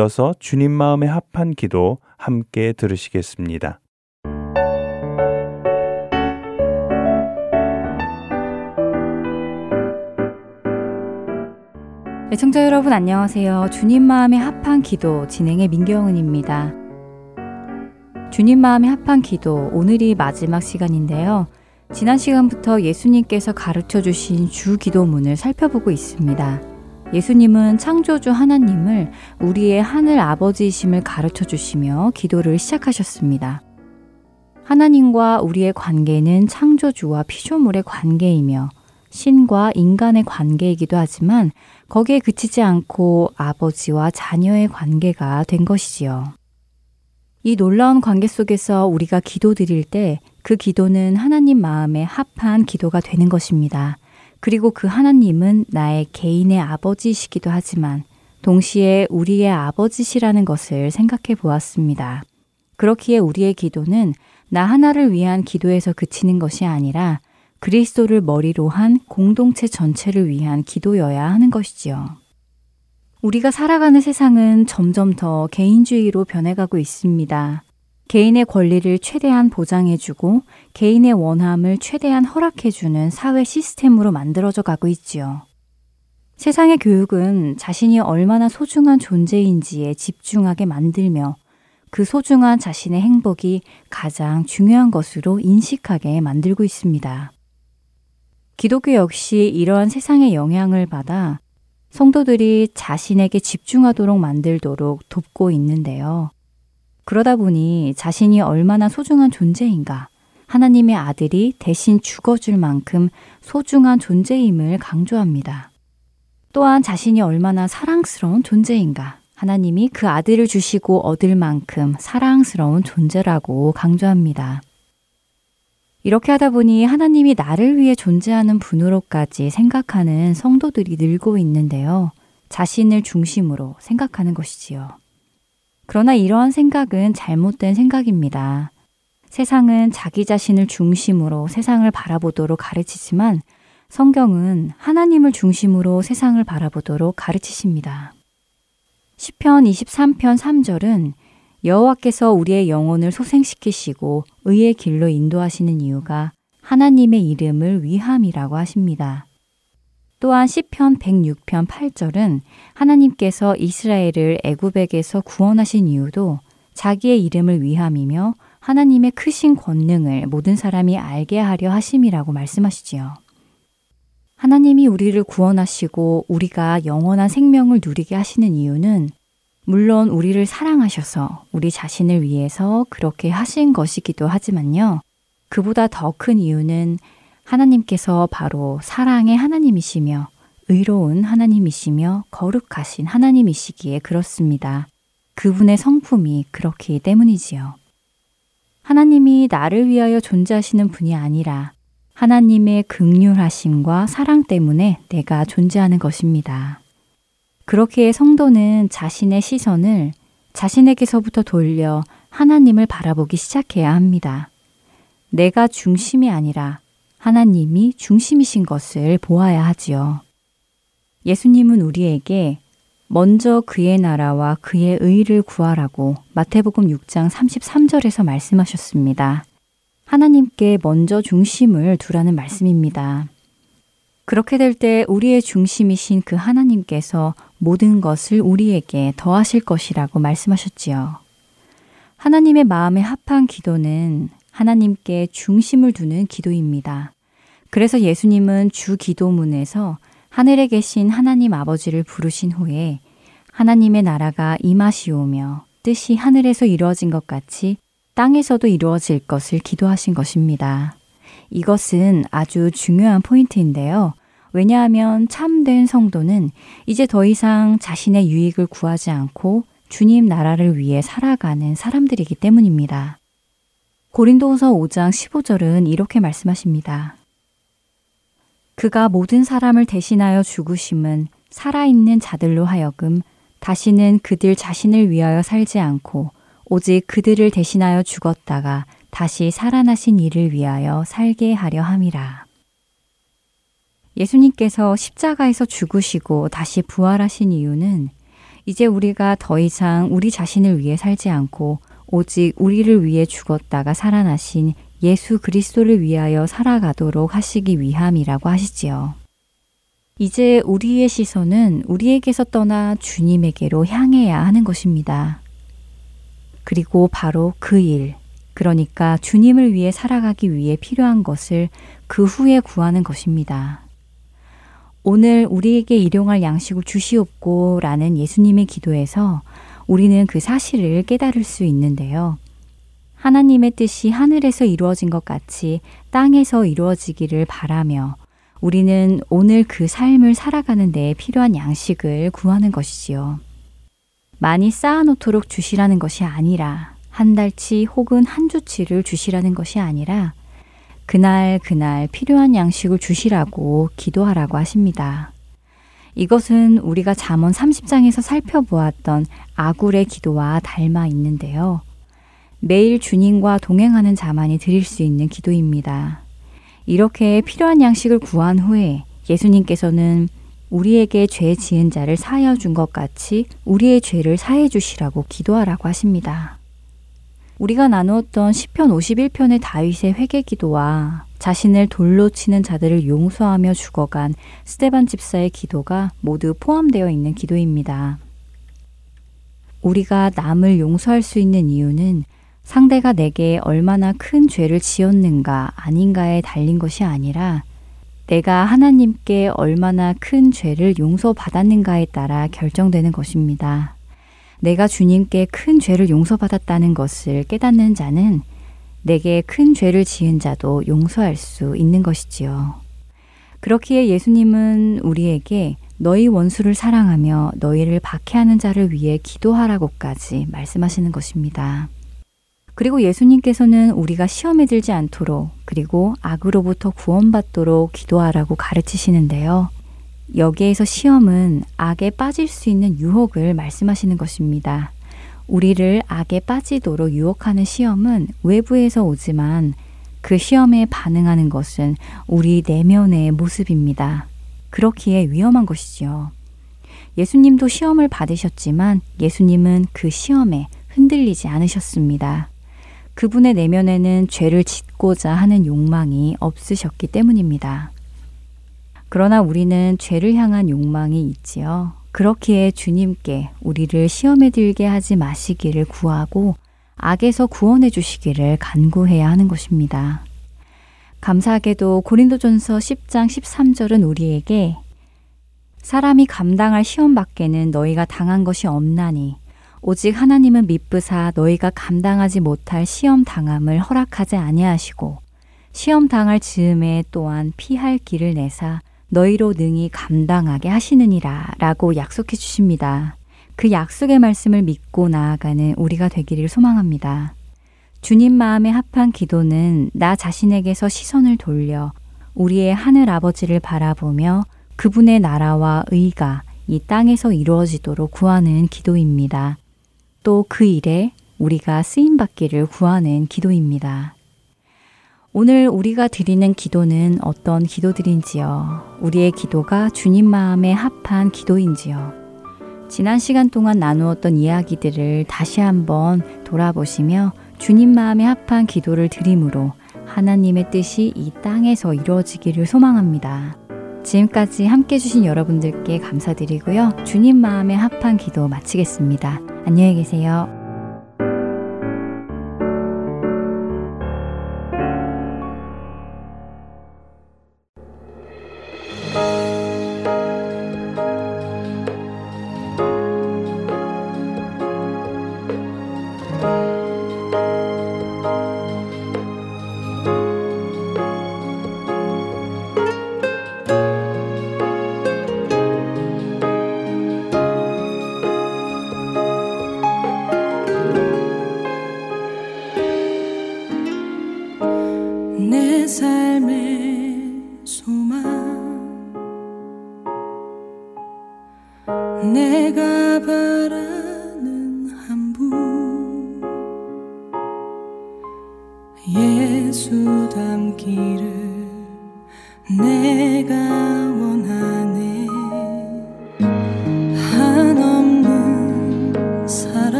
이어서 주님 마음에 합한 기도 함께 들으시겠습니다. 애청자 여러분 안녕하세요. 주님 마음에 합한 기도 진행의 민경은입니다. 주님 마음에 합한 기도 오늘이 마지막 시간인데요. 지난 시간부터 예수님께서 가르쳐 주신 주 기도문을 살펴보고 있습니다. 예수님은 창조주 하나님을 우리의 하늘 아버지이심을 가르쳐 주시며 기도를 시작하셨습니다. 하나님과 우리의 관계는 창조주와 피조물의 관계이며 신과 인간의 관계이기도 하지만 거기에 그치지 않고 아버지와 자녀의 관계가 된 것이지요. 이 놀라운 관계 속에서 우리가 기도 드릴 때 그 기도는 하나님 마음에 합한 기도가 되는 것입니다. 그리고 그 하나님은 나의 개인의 아버지이시기도 하지만 동시에 우리의 아버지시라는 것을 생각해 보았습니다. 그렇기에 우리의 기도는 나 하나를 위한 기도에서 그치는 것이 아니라 그리스도를 머리로 한 공동체 전체를 위한 기도여야 하는 것이지요. 우리가 살아가는 세상은 점점 더 개인주의로 변해가고 있습니다. 개인의 권리를 최대한 보장해주고 개인의 원함을 최대한 허락해주는 사회 시스템으로 만들어져 가고 있지요. 세상의 교육은 자신이 얼마나 소중한 존재인지에 집중하게 만들며 그 소중한 자신의 행복이 가장 중요한 것으로 인식하게 만들고 있습니다. 기독교 역시 이러한 세상의 영향을 받아 성도들이 자신에게 집중하도록 만들도록 돕고 있는데요. 그러다 보니 자신이 얼마나 소중한 존재인가, 하나님의 아들이 대신 죽어줄 만큼 소중한 존재임을 강조합니다. 또한 자신이 얼마나 사랑스러운 존재인가, 하나님이 그 아들을 주시고 얻을 만큼 사랑스러운 존재라고 강조합니다. 이렇게 하다 보니 하나님이 나를 위해 존재하는 분으로까지 생각하는 성도들이 늘고 있는데요. 자신을 중심으로 생각하는 것이지요. 그러나 이러한 생각은 잘못된 생각입니다. 세상은 자기 자신을 중심으로 세상을 바라보도록 가르치지만 성경은 하나님을 중심으로 세상을 바라보도록 가르치십니다. 시편 23편 3절은 여호와께서 우리의 영혼을 소생시키시고 의의 길로 인도하시는 이유가 하나님의 이름을 위함이라고 하십니다. 또한 시편 106편 8절은 하나님께서 이스라엘을 애굽에게서 구원하신 이유도 자기의 이름을 위함이며 하나님의 크신 권능을 모든 사람이 알게 하려 하심이라고 말씀하시지요. 하나님이 우리를 구원하시고 우리가 영원한 생명을 누리게 하시는 이유는 물론 우리를 사랑하셔서 우리 자신을 위해서 그렇게 하신 것이기도 하지만요. 그보다 더 큰 이유는 하나님께서 바로 사랑의 하나님이시며 의로운 하나님이시며 거룩하신 하나님이시기에 그렇습니다. 그분의 성품이 그렇기 때문이지요. 하나님이 나를 위하여 존재하시는 분이 아니라 하나님의 극률하심과 사랑 때문에 내가 존재하는 것입니다. 그렇기에 성도는 자신의 시선을 자신에게서부터 돌려 하나님을 바라보기 시작해야 합니다. 내가 중심이 아니라 하나님이 중심이신 것을 보아야 하지요. 예수님은 우리에게 먼저 그의 나라와 그의 의를 구하라고 마태복음 6장 33절에서 말씀하셨습니다. 하나님께 먼저 중심을 두라는 말씀입니다. 그렇게 될 때 우리의 중심이신 그 하나님께서 모든 것을 우리에게 더하실 것이라고 말씀하셨지요. 하나님의 마음에 합한 기도는 하나님께 중심을 두는 기도입니다. 그래서 예수님은 주 기도문에서 하늘에 계신 하나님 아버지를 부르신 후에 하나님의 나라가 임하시오며 뜻이 하늘에서 이루어진 것 같이 땅에서도 이루어질 것을 기도하신 것입니다. 이것은 아주 중요한 포인트인데요. 왜냐하면 참된 성도는 이제 더 이상 자신의 유익을 구하지 않고 주님 나라를 위해 살아가는 사람들이기 때문입니다. 고린도후서 5장 15절은 이렇게 말씀하십니다. 그가 모든 사람을 대신하여 죽으심은 살아있는 자들로 하여금 다시는 그들 자신을 위하여 살지 않고 오직 그들을 대신하여 죽었다가 다시 살아나신 이를 위하여 살게 하려 함이라. 예수님께서 십자가에서 죽으시고 다시 부활하신 이유는 이제 우리가 더 이상 우리 자신을 위해 살지 않고 오직 우리를 위해 죽었다가 살아나신 예수 그리스도를 위하여 살아가도록 하시기 위함이라고 하시지요. 이제 우리의 시선은 우리에게서 떠나 주님에게로 향해야 하는 것입니다. 그리고 바로 그 일, 그러니까 주님을 위해 살아가기 위해 필요한 것을 그 후에 구하는 것입니다. 오늘 우리에게 일용할 양식을 주시옵고 라는 예수님의 기도에서 우리는 그 사실을 깨달을 수 있는데요. 하나님의 뜻이 하늘에서 이루어진 것 같이 땅에서 이루어지기를 바라며 우리는 오늘 그 삶을 살아가는 데 필요한 양식을 구하는 것이지요. 많이 쌓아놓도록 주시라는 것이 아니라 한 달치 혹은 한 주치를 주시라는 것이 아니라 그날 그날 필요한 양식을 주시라고 기도하라고 하십니다. 이것은 우리가 잠언 30장에서 살펴보았던 아굴의 기도와 닮아 있는데요. 매일 주님과 동행하는 자만이 드릴 수 있는 기도입니다. 이렇게 필요한 양식을 구한 후에 예수님께서는 우리에게 죄 지은 자를 사하여 준 것 같이 우리의 죄를 사해 주시라고 기도하라고 하십니다. 우리가 나누었던 시편 51편의 다윗의 회개 기도와 자신을 돌로 치는 자들을 용서하며 죽어간 스테반 집사의 기도가 모두 포함되어 있는 기도입니다. 우리가 남을 용서할 수 있는 이유는 상대가 내게 얼마나 큰 죄를 지었는가 아닌가에 달린 것이 아니라 내가 하나님께 얼마나 큰 죄를 용서받았는가에 따라 결정되는 것입니다. 내가 주님께 큰 죄를 용서받았다는 것을 깨닫는 자는 내게 큰 죄를 지은 자도 용서할 수 있는 것이지요. 그렇기에 예수님은 우리에게 너희 원수를 사랑하며 너희를 박해하는 자를 위해 기도하라고까지 말씀하시는 것입니다. 그리고 예수님께서는 우리가 시험에 들지 않도록 그리고 악으로부터 구원받도록 기도하라고 가르치시는데요. 여기에서 시험은 악에 빠질 수 있는 유혹을 말씀하시는 것입니다. 우리를 악에 빠지도록 유혹하는 시험은 외부에서 오지만 그 시험에 반응하는 것은 우리 내면의 모습입니다. 그렇기에 위험한 것이지요. 예수님도 시험을 받으셨지만 예수님은 그 시험에 흔들리지 않으셨습니다. 그분의 내면에는 죄를 짓고자 하는 욕망이 없으셨기 때문입니다. 그러나 우리는 죄를 향한 욕망이 있지요. 그렇기에 주님께 우리를 시험에 들게 하지 마시기를 구하고 악에서 구원해 주시기를 간구해야 하는 것입니다. 감사하게도 고린도전서 10장 13절은 우리에게 사람이 감당할 시험 밖에는 너희가 당한 것이 없나니 오직 하나님은 미쁘사 너희가 감당하지 못할 시험 당함을 허락하지 아니하시고 시험 당할 즈음에 또한 피할 길을 내사 너희로 능히 감당하게 하시느니라 라고 약속해 주십니다. 그 약속의 말씀을 믿고 나아가는 우리가 되기를 소망합니다. 주님 마음에 합한 기도는 나 자신에게서 시선을 돌려 우리의 하늘 아버지를 바라보며 그분의 나라와 의가 이 땅에서 이루어지도록 구하는 기도입니다. 또 그 일에 우리가 쓰임 받기를 구하는 기도입니다. 오늘 우리가 드리는 기도는 어떤 기도들인지요? 우리의 기도가 주님 마음에 합한 기도인지요? 지난 시간 동안 나누었던 이야기들을 다시 한번 돌아보시며 주님 마음에 합한 기도를 드림으로 하나님의 뜻이 이 땅에서 이루어지기를 소망합니다. 지금까지 함께 해주신 여러분들께 감사드리고요. 주님 마음에 합한 기도 마치겠습니다. 안녕히 계세요.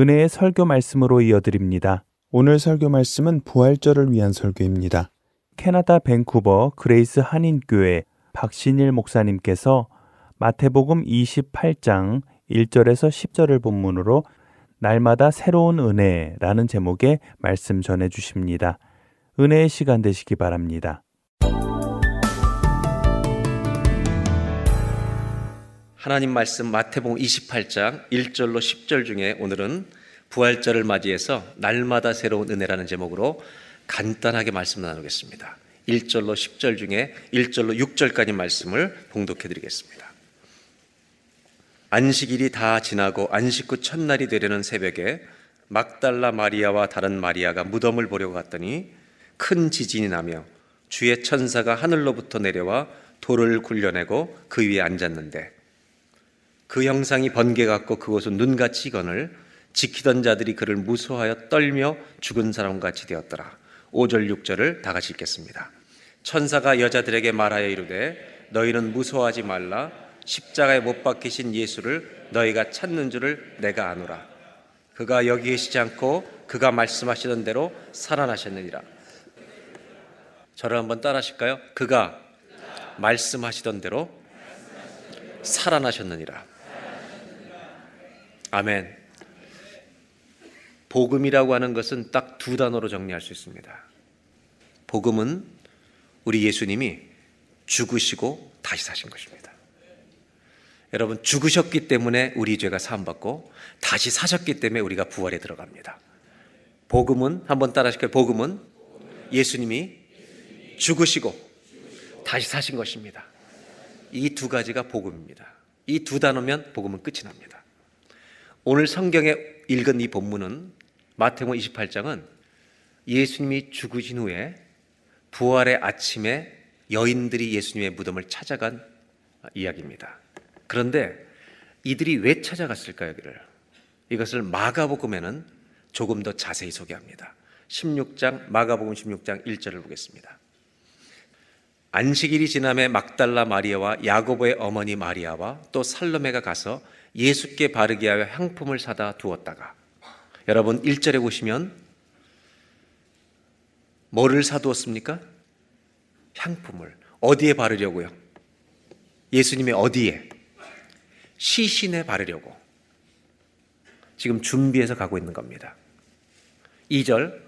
은혜의 설교 말씀으로 이어드립니다. 오늘 설교 말씀은 부활절을 위한 설교입니다. 캐나다 밴쿠버 그레이스 한인교회 박신일 목사님께서 마태복음 28장 1절에서 10절을 본문으로 날마다 새로운 은혜라는 제목의 말씀 전해 주십니다. 은혜의 시간 되시기 바랍니다. 하나님 말씀 마태복음 28장 1절로 10절 중에 오늘은 부활절을 맞이해서 날마다 새로운 은혜라는 제목으로 간단하게 말씀 나누겠습니다. 1절로 10절 중에 1절로 6절까지 말씀을 봉독해 드리겠습니다. 안식일이 다 지나고 안식 후 첫날이 되려는 새벽에 막달라 마리아와 다른 마리아가 무덤을 보려고 갔더니 큰 지진이 나며 주의 천사가 하늘로부터 내려와 돌을 굴려내고 그 위에 앉았는데 그 형상이 번개 같고 그곳은 눈같이 이건을 지키던 자들이 그를 무서워하여 떨며 죽은 사람 같이 되었더라. 5절 6절을 다 같이 읽겠습니다. 천사가 여자들에게 말하여 이르되 너희는 무서워하지 말라 십자가에 못 박히신 예수를 너희가 찾는 줄을 내가 아노라. 그가 여기 계시지 않고 그가 말씀하시던 대로 살아나셨느니라. 저를 한번 따라하실까요? 그가 말씀하시던 대로 살아나셨느니라. 아멘. 복음이라고 하는 것은 딱 두 단어로 정리할 수 있습니다. 복음은 우리 예수님이 죽으시고 다시 사신 것입니다. 여러분, 죽으셨기 때문에 우리 죄가 사함받고 다시 사셨기 때문에 우리가 부활에 들어갑니다. 복음은, 한번 따라 하실까요? 복음은 예수님이 죽으시고 다시 사신 것입니다. 이 두 가지가 복음입니다. 이 두 단어면 복음은 끝이 납니다. 오늘 성경에 읽은 이 본문은 마태복음 28장은 예수님이 죽으신 후에 부활의 아침에 여인들이 예수님의 무덤을 찾아간 이야기입니다. 그런데 이들이 왜 찾아갔을까요, 여기를? 이것을 마가복음에는 조금 더 자세히 소개합니다. 16장 마가복음 16장 1절을 보겠습니다. 안식일이 지남에 막달라 마리아와 야고보의 어머니 마리아와 또 살로메가 가서 예수께 바르게 하여 향품을 사다 두었다가 여러분 1절에 보시면 뭐를 사두었습니까? 향품을 어디에 바르려고요? 예수님의 어디에? 시신에 바르려고 지금 준비해서 가고 있는 겁니다. 2절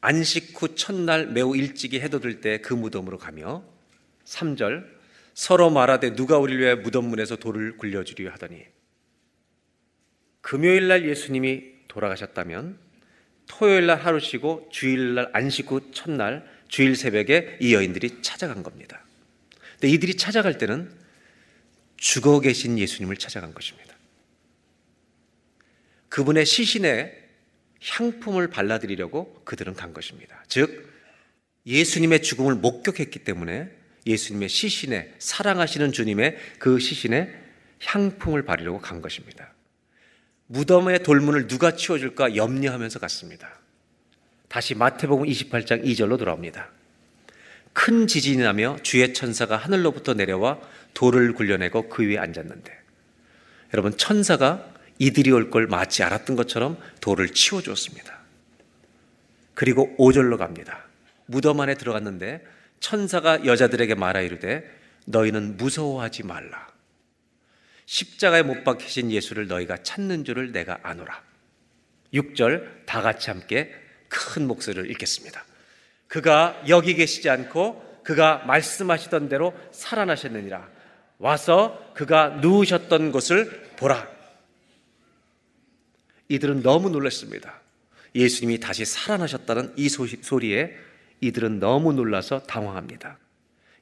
안식 후 첫날 매우 일찍이 해도 들때그 무덤으로 가며 3절 서로 말하되 누가 우리를 위해 무덤문에서 돌을 굴려주려 하더니 금요일 날 예수님이 돌아가셨다면 토요일 날 하루 쉬고 주일 날 안식 후 첫날 주일 새벽에 이 여인들이 찾아간 겁니다. 근데 이들이 찾아갈 때는 죽어 계신 예수님을 찾아간 것입니다. 그분의 시신에 향품을 발라드리려고 그들은 간 것입니다. 즉, 예수님의 죽음을 목격했기 때문에 예수님의 시신에, 사랑하시는 주님의 그 시신에 향품을 바르려고 간 것입니다. 무덤의 돌문을 누가 치워줄까 염려하면서 갔습니다. 다시 마태복음 28장 2절로 돌아옵니다. 큰 지진이 나며 주의 천사가 하늘로부터 내려와 돌을 굴려내고 그 위에 앉았는데 여러분 천사가 이들이 올 걸 마치 알았던 것처럼 돌을 치워주었습니다. 그리고 5절로 갑니다. 무덤 안에 들어갔는데 천사가 여자들에게 말하 이르되 너희는 무서워하지 말라. 십자가에 못 박히신 예수를 너희가 찾는 줄을 내가 아노라. 6절 다 같이 함께 큰 목소리를 읽겠습니다. 그가 여기 계시지 않고 그가 말씀하시던 대로 살아나셨느니라. 와서 그가 누우셨던 곳을 보라. 이들은 너무 놀랐습니다. 예수님이 다시 살아나셨다는 이 소리에 이들은 너무 놀라서 당황합니다.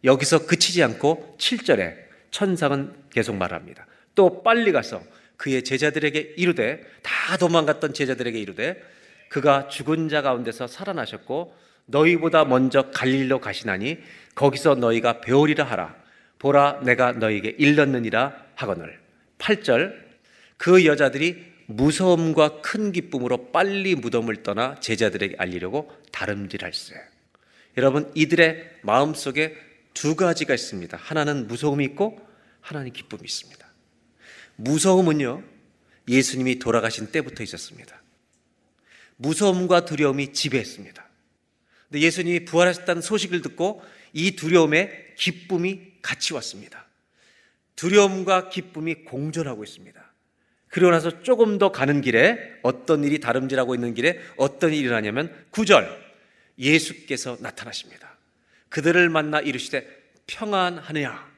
여기서 그치지 않고 7절에 천상은 계속 말합니다. 또 빨리 가서 그의 제자들에게 이르되 다 도망갔던 제자들에게 이르되 그가 죽은 자 가운데서 살아나셨고 너희보다 먼저 갈릴로 가시나니 거기서 너희가 배우리라 하라. 보라 내가 너희에게 일렀느니라 하거늘. 8절 그 여자들이 무서움과 큰 기쁨으로 빨리 무덤을 떠나 제자들에게 알리려고 다름질할세. 여러분 이들의 마음속에 두 가지가 있습니다. 하나는 무서움이 있고 하나는 기쁨이 있습니다 무서움은요 예수님이 돌아가신 때부터 있었습니다 무서움과 두려움이 지배했습니다. 근데 예수님이 부활하셨다는 소식을 듣고 이 두려움에 기쁨이 같이 왔습니다. 두려움과 기쁨이 공존하고 있습니다. 그러고 나서 조금 더 가는 길에 어떤 일이 다름질하고 있는 길에 어떤 일이 일어나냐면 9절 예수께서 나타나십니다. 그들을 만나 이르시되 평안하느냐?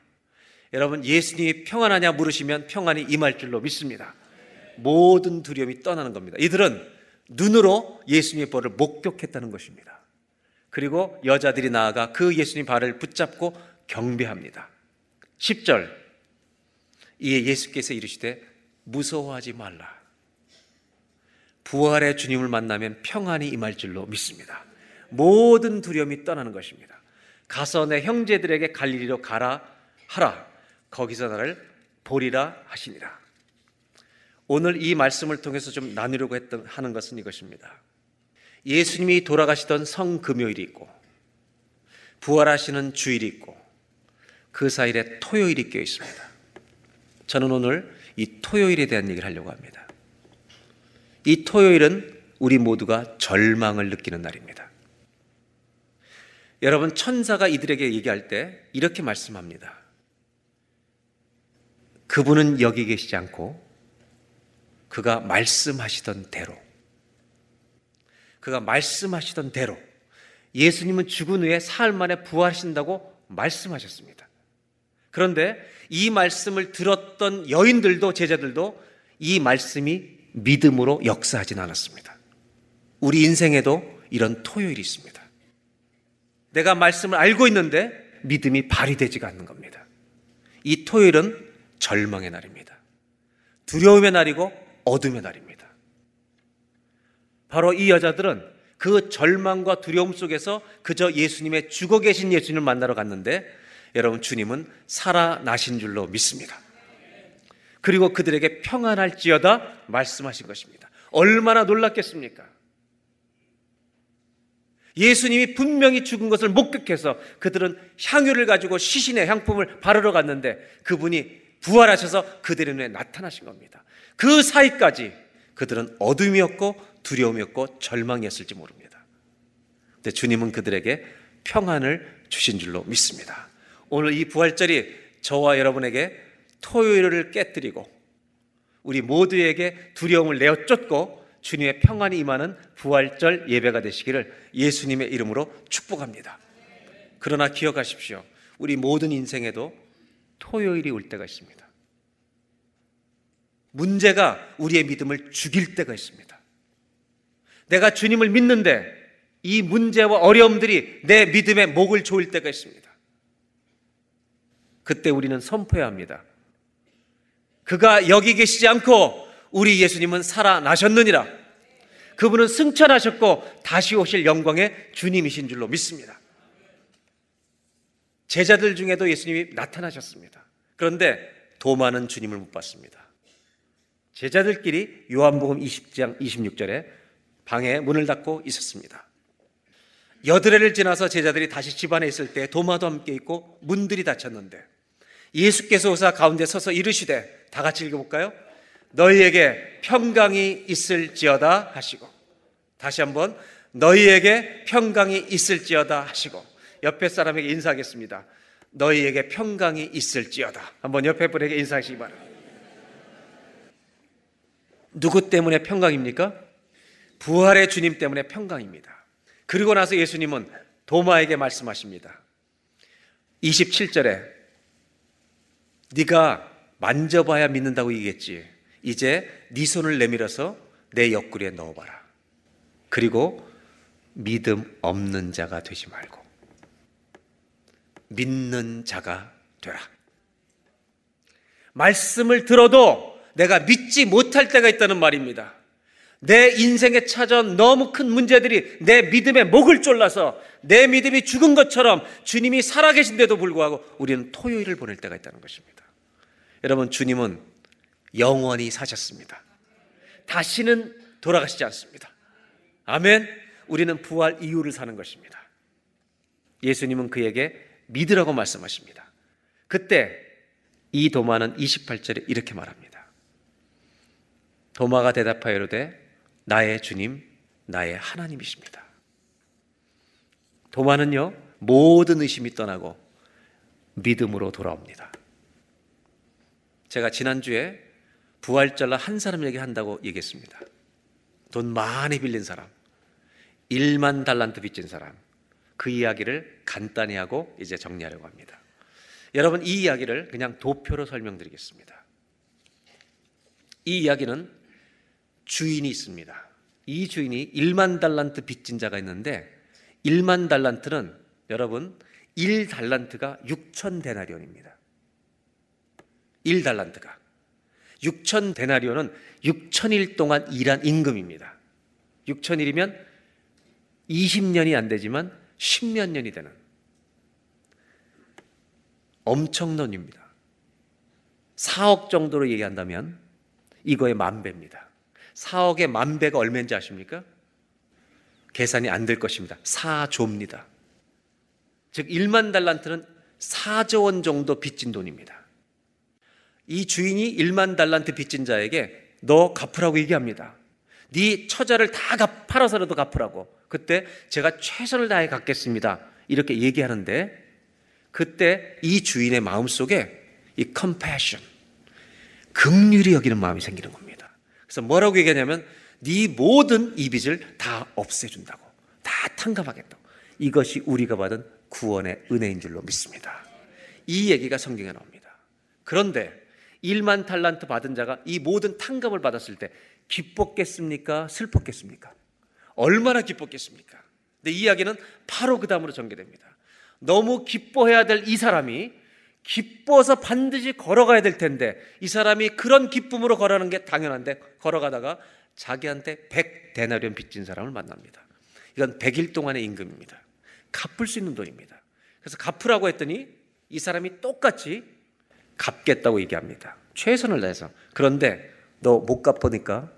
여러분 예수님이 평안하냐 물으시면 평안이 임할 줄로 믿습니다. 모든 두려움이 떠나는 겁니다. 이들은 눈으로 예수님의 벌을 목격했다는 것입니다. 그리고 여자들이 나아가 그 예수님 발을 붙잡고 경배합니다. 10절. 이에 예수께서 이르시되 무서워하지 말라. 부활의 주님을 만나면 평안이 임할 줄로 믿습니다. 모든 두려움이 떠나는 것입니다. 가서 내 형제들에게 갈릴리로 가라 하라. 거기서 나를 보리라 하시니라. 오늘 이 말씀을 통해서 좀 나누려고 했던 하는 것은 이것입니다. 예수님이 돌아가시던 성금요일이 있고 부활하시는 주일이 있고 그 사이에 토요일이 껴 있습니다. 저는 오늘 이 토요일에 대한 얘기를 하려고 합니다. 이 토요일은 우리 모두가 절망을 느끼는 날입니다. 여러분 천사가 이들에게 얘기할 때 이렇게 말씀합니다. 그분은 여기 계시지 않고 그가 말씀하시던 대로 그가 말씀하시던 대로 예수님은 죽은 후에 사흘 만에 부활하신다고 말씀하셨습니다. 그런데 이 말씀을 들었던 여인들도 제자들도 이 말씀이 믿음으로 역사하진 않았습니다. 우리 인생에도 이런 토요일이 있습니다. 내가 말씀을 알고 있는데 믿음이 발휘되지가 않는 겁니다. 이 토요일은 절망의 날입니다. 두려움의 날이고 어둠의 날입니다. 바로 이 여자들은 그 절망과 두려움 속에서 그저 예수님의 죽어 계신 예수님을 만나러 갔는데 여러분 주님은 살아나신 줄로 믿습니다. 그리고 그들에게 평안할지어다 말씀하신 것입니다. 얼마나 놀랐겠습니까? 예수님이 분명히 죽은 것을 목격해서 그들은 향유를 가지고 시신의 향품을 바르러 갔는데 그분이 부활하셔서 그들의 눈에 나타나신 겁니다. 그 사이까지 그들은 어둠이었고 두려움이었고 절망이었을지 모릅니다. 근데 주님은 그들에게 평안을 주신 줄로 믿습니다. 오늘 이 부활절이 저와 여러분에게 토요일을 깨뜨리고 우리 모두에게 두려움을 내어 쫓고 주님의 평안이 임하는 부활절 예배가 되시기를 예수님의 이름으로 축복합니다. 그러나 기억하십시오. 우리 모든 인생에도 토요일이 올 때가 있습니다. 문제가 우리의 믿음을 죽일 때가 있습니다. 내가 주님을 믿는데 이 문제와 어려움들이 내 믿음의 목을 조일 때가 있습니다. 그때 우리는 선포해야 합니다. 그가 여기 계시지 않고 우리 예수님은 살아나셨느니라. 그분은 승천하셨고 다시 오실 영광의 주님이신 줄로 믿습니다. 제자들 중에도 예수님이 나타나셨습니다. 그런데 도마는 주님을 못 봤습니다. 제자들끼리 요한복음 20장 26절에 방에 문을 닫고 있었습니다. 여드레를 지나서 제자들이 다시 집안에 있을 때 도마도 함께 있고 문들이 닫혔는데 예수께서 오사 가운데 서서 이르시되 다 같이 읽어볼까요? 너희에게 평강이 있을지어다 하시고 다시 한번 너희에게 평강이 있을지어다 하시고 옆에 사람에게 인사하겠습니다. 너희에게 평강이 있을지어다. 한번 옆에 분에게 인사하시기 바랍니다. 누구 때문에 평강입니까? 부활의 주님 때문에 평강입니다. 그리고 나서 예수님은 도마에게 말씀하십니다. 27절에 네가 만져봐야 믿는다고 얘기했지. 이제 네 손을 내밀어서 내 옆구리에 넣어봐라. 그리고 믿음 없는 자가 되지 말고 믿는 자가 되라. 말씀을 들어도 내가 믿지 못할 때가 있다는 말입니다. 내 인생에 찾아온 너무 큰 문제들이 내 믿음의 목을 졸라서 내 믿음이 죽은 것처럼 주님이 살아계신데도 불구하고 우리는 토요일을 보낼 때가 있다는 것입니다. 여러분, 주님은 영원히 사셨습니다. 다시는 돌아가시지 않습니다. 아멘. 우리는 부활 이후를 사는 것입니다. 예수님은 그에게 믿으라고 말씀하십니다. 그때 이 도마는 28절에 이렇게 말합니다. 도마가 대답하여 이르되 나의 주님, 나의 하나님이십니다. 도마는요, 모든 의심이 떠나고 믿음으로 돌아옵니다. 제가 지난주에 부활절날 한 사람 얘기한다고 얘기했습니다. 돈 많이 빌린 사람, 1만 달란트 빚진 사람, 그 이야기를 간단히 하고 이제 정리하려고 합니다. 여러분, 이 이야기를 그냥 도표로 설명드리겠습니다. 이 이야기는 주인이 있습니다. 이 주인이 1만 달란트 빚진 자가 있는데 1만 달란트는 여러분 1달란트가 6천 데나리온입니다. 1달란트가 6천 데나리온은 6천일 동안 일한 임금입니다. 6천일이면 20년이 안 되지만 10몇 년이 되는 엄청난 돈입니다. 4억 정도로 얘기한다면 이거의 만 배입니다. 4억의 만 배가 얼마인지 아십니까? 계산이 안 될 것입니다. 4조입니다. 즉 1만 달란트는 4조 원 정도 빚진 돈입니다. 이 주인이 1만 달란트 빚진 자에게 너 갚으라고 얘기합니다. 네 처자를 다 갚, 팔아서라도 갚으라고. 그때 제가 최선을 다해 갚겠습니다. 이렇게 얘기하는데 그때 이 주인의 마음 속에 이 compassion, 긍휼히 여기는 마음이 생기는 겁니다. 그래서 뭐라고 얘기하냐면 네 모든 이 빚을 다 없애준다고. 다 탕감하겠다고. 이것이 우리가 받은 구원의 은혜인 줄로 믿습니다. 이 얘기가 성경에 나옵니다. 그런데 1만 탈란트 받은 자가 이 모든 탕감을 받았을 때 기뻤겠습니까? 슬펐겠습니까? 얼마나 기뻤겠습니까? 근데 이 이야기는 바로 그 다음으로 전개됩니다. 너무 기뻐해야 될 이 사람이 기뻐서 반드시 걸어가야 될 텐데 이 사람이 그런 기쁨으로 걸어가는 게 당연한데 걸어가다가 자기한테 100데나리온 빚진 사람을 만납니다. 이건 100일 동안의 임금입니다. 갚을 수 있는 돈입니다. 그래서 갚으라고 했더니 이 사람이 똑같이 갚겠다고 얘기합니다. 최선을 다해서. 그런데 너 못 갚으니까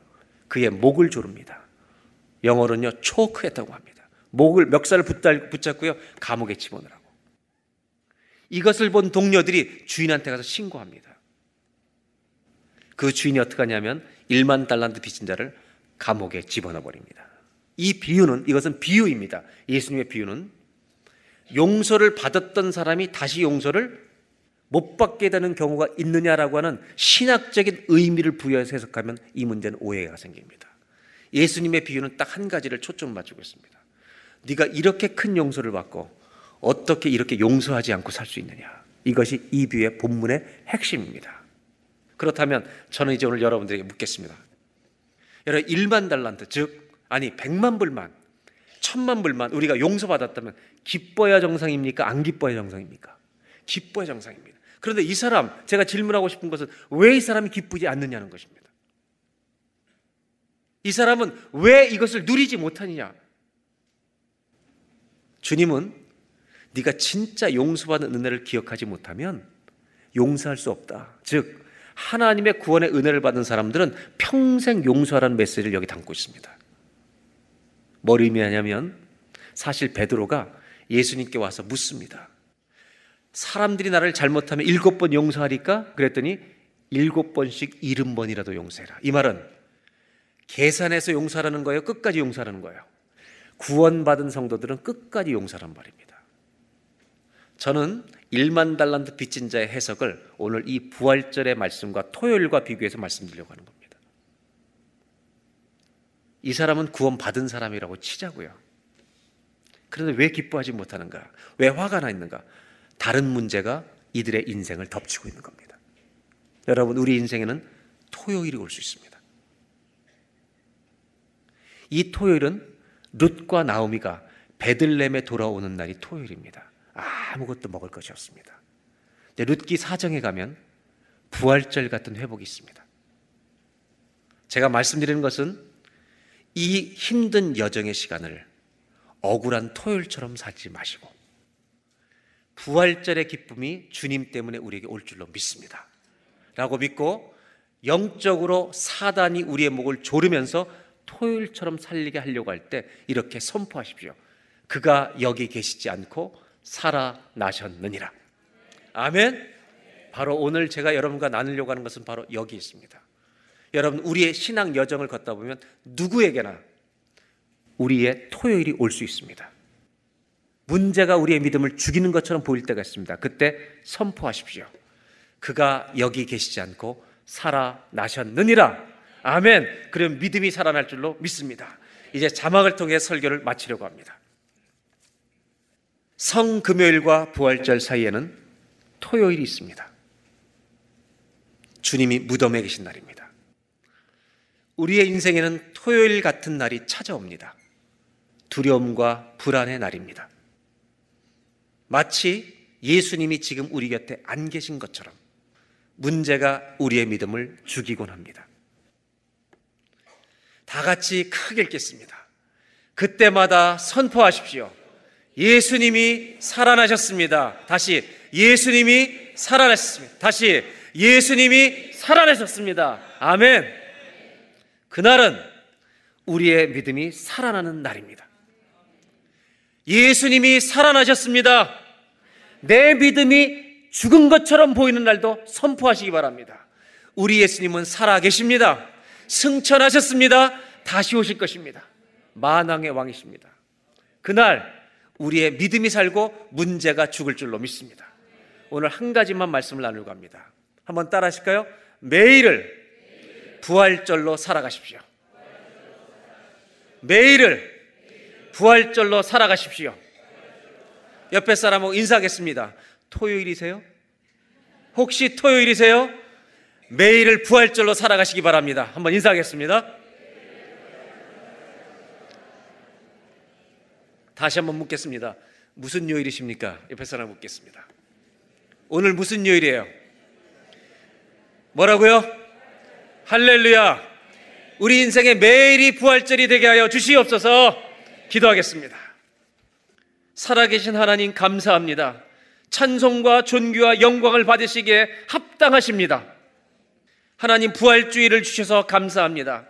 그의 목을 조릅니다. 영어로는요, 초크했다고 합니다. 목을 멱살을 붙잡고요, 감옥에 집어넣으라고. 이것을 본 동료들이 주인한테 가서 신고합니다. 그 주인이 어떻게 하냐면 1만 달란트 빚진 자를 감옥에 집어넣어 버립니다. 이 비유는 이것은 비유입니다. 예수님의 비유는 용서를 받았던 사람이 다시 용서를 못 받게 되는 경우가 있느냐라고 하는 신학적인 의미를 부여해서 해석하면 이 문제는 오해가 생깁니다. 예수님의 비유는 딱 한 가지를 초점 맞추고 있습니다. 네가 이렇게 큰 용서를 받고 어떻게 이렇게 용서하지 않고 살 수 있느냐? 이것이 이 비유의 본문의 핵심입니다. 그렇다면 저는 이제 오늘 여러분들에게 묻겠습니다. 여러분 1만 달란트 즉 아니 100만 불만 천만 불만 우리가 용서받았다면 기뻐야 정상입니까? 안 기뻐야 정상입니까? 기뻐야 정상입니다. 그런데 이 사람 제가 질문하고 싶은 것은 왜 이 사람이 기쁘지 않느냐는 것입니다. 이 사람은 왜 이것을 누리지 못하느냐? 주님은 네가 진짜 용서받은 은혜를 기억하지 못하면 용서할 수 없다. 즉 하나님의 구원의 은혜를 받은 사람들은 평생 용서하라는 메시지를 여기 담고 있습니다. 뭘 의미하냐면 사실 베드로가 예수님께 와서 묻습니다. 사람들이 나를 잘못하면 일곱 번 용서하리까? 그랬더니 일곱 번씩 일흔 번이라도 용서해라. 이 말은 계산해서 용서하라는 거예요? 끝까지 용서하라는 거예요? 구원받은 성도들은 끝까지 용서란 말입니다. 저는 1만 달란트 빚진 자의 해석을 오늘 이 부활절의 말씀과 토요일과 비교해서 말씀드리려고 하는 겁니다. 이 사람은 구원받은 사람이라고 치자고요. 그런데 왜 기뻐하지 못하는가? 왜 화가 나 있는가? 다른 문제가 이들의 인생을 덮치고 있는 겁니다. 여러분, 우리 인생에는 토요일이 올 수 있습니다. 이 토요일은 룻과 나오미가 베들렘에 돌아오는 날이 토요일입니다. 아무것도 먹을 것이 없습니다. 룻기 사정에 가면 부활절 같은 회복이 있습니다. 제가 말씀드리는 것은 이 힘든 여정의 시간을 억울한 토요일처럼 살지 마시고 부활절의 기쁨이 주님 때문에 우리에게 올 줄로 믿습니다. 라고 믿고 영적으로 사단이 우리의 목을 조르면서 토요일처럼 살리게 하려고 할 때 이렇게 선포하십시오. 그가 여기 계시지 않고 살아나셨느니라. 아멘. 바로 오늘 제가 여러분과 나누려고 하는 것은 바로 여기 있습니다. 여러분, 우리의 신앙 여정을 걷다 보면 누구에게나 우리의 토요일이 올 수 있습니다. 문제가 우리의 믿음을 죽이는 것처럼 보일 때가 있습니다. 그때 선포하십시오. 그가 여기 계시지 않고 살아나셨느니라. 아멘. 그럼 믿음이 살아날 줄로 믿습니다. 이제 자막을 통해 설교를 마치려고 합니다. 성금요일과 부활절 사이에는 토요일이 있습니다. 주님이 무덤에 계신 날입니다. 우리의 인생에는 토요일 같은 날이 찾아옵니다. 두려움과 불안의 날입니다. 마치 예수님이 지금 우리 곁에 안 계신 것처럼 문제가 우리의 믿음을 죽이곤 합니다. 다 같이 크게 읽겠습니다. 그때마다 선포하십시오. 예수님이 살아나셨습니다. 다시 예수님이 살아나셨습니다. 다시 예수님이 살아나셨습니다. 아멘. 그날은 우리의 믿음이 살아나는 날입니다. 예수님이 살아나셨습니다. 내 믿음이 죽은 것처럼 보이는 날도 선포하시기 바랍니다. 우리 예수님은 살아 계십니다. 승천하셨습니다. 다시 오실 것입니다. 만왕의 왕이십니다. 그날 우리의 믿음이 살고 문제가 죽을 줄로 믿습니다. 오늘 한 가지만 말씀을 나누려고 합니다. 한번 따라 하실까요? 매일을 부활절로 살아가십시오. 매일을 부활절로 살아가십시오. 옆에 사람하고 인사하겠습니다. 토요일이세요? 혹시 토요일이세요? 매일을 부활절로 살아가시기 바랍니다. 한번 인사하겠습니다. 다시 한번 묻겠습니다. 무슨 요일이십니까? 옆에 사람 묻겠습니다. 오늘 무슨 요일이에요? 뭐라고요? 할렐루야. 우리 인생의 매일이 부활절이 되게 하여 주시옵소서 기도하겠습니다. 살아계신 하나님 감사합니다. 찬송과 존귀와 영광을 받으시기에 합당하십니다. 하나님 부활주의를 주셔서 감사합니다.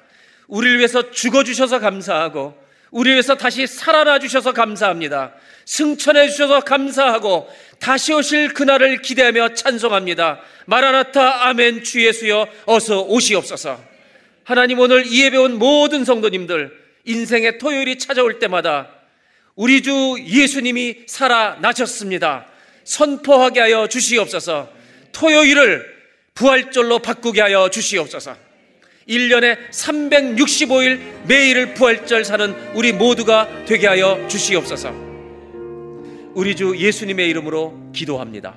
우리를 위해서 죽어주셔서 감사하고 우리 위해서 다시 살아나 주셔서 감사합니다. 승천해 주셔서 감사하고 다시 오실 그날을 기대하며 찬송합니다. 마라나타 아멘 주 예수여 어서 오시옵소서. 하나님 오늘 이 예배 온 모든 성도님들 인생의 토요일이 찾아올 때마다 우리 주 예수님이 살아나셨습니다. 선포하게 하여 주시옵소서. 토요일을 부활절로 바꾸게 하여 주시옵소서. 1년에 365일 매일을 부활절 사는 우리 모두가 되게 하여 주시옵소서. 우리 주 예수님의 이름으로 기도합니다.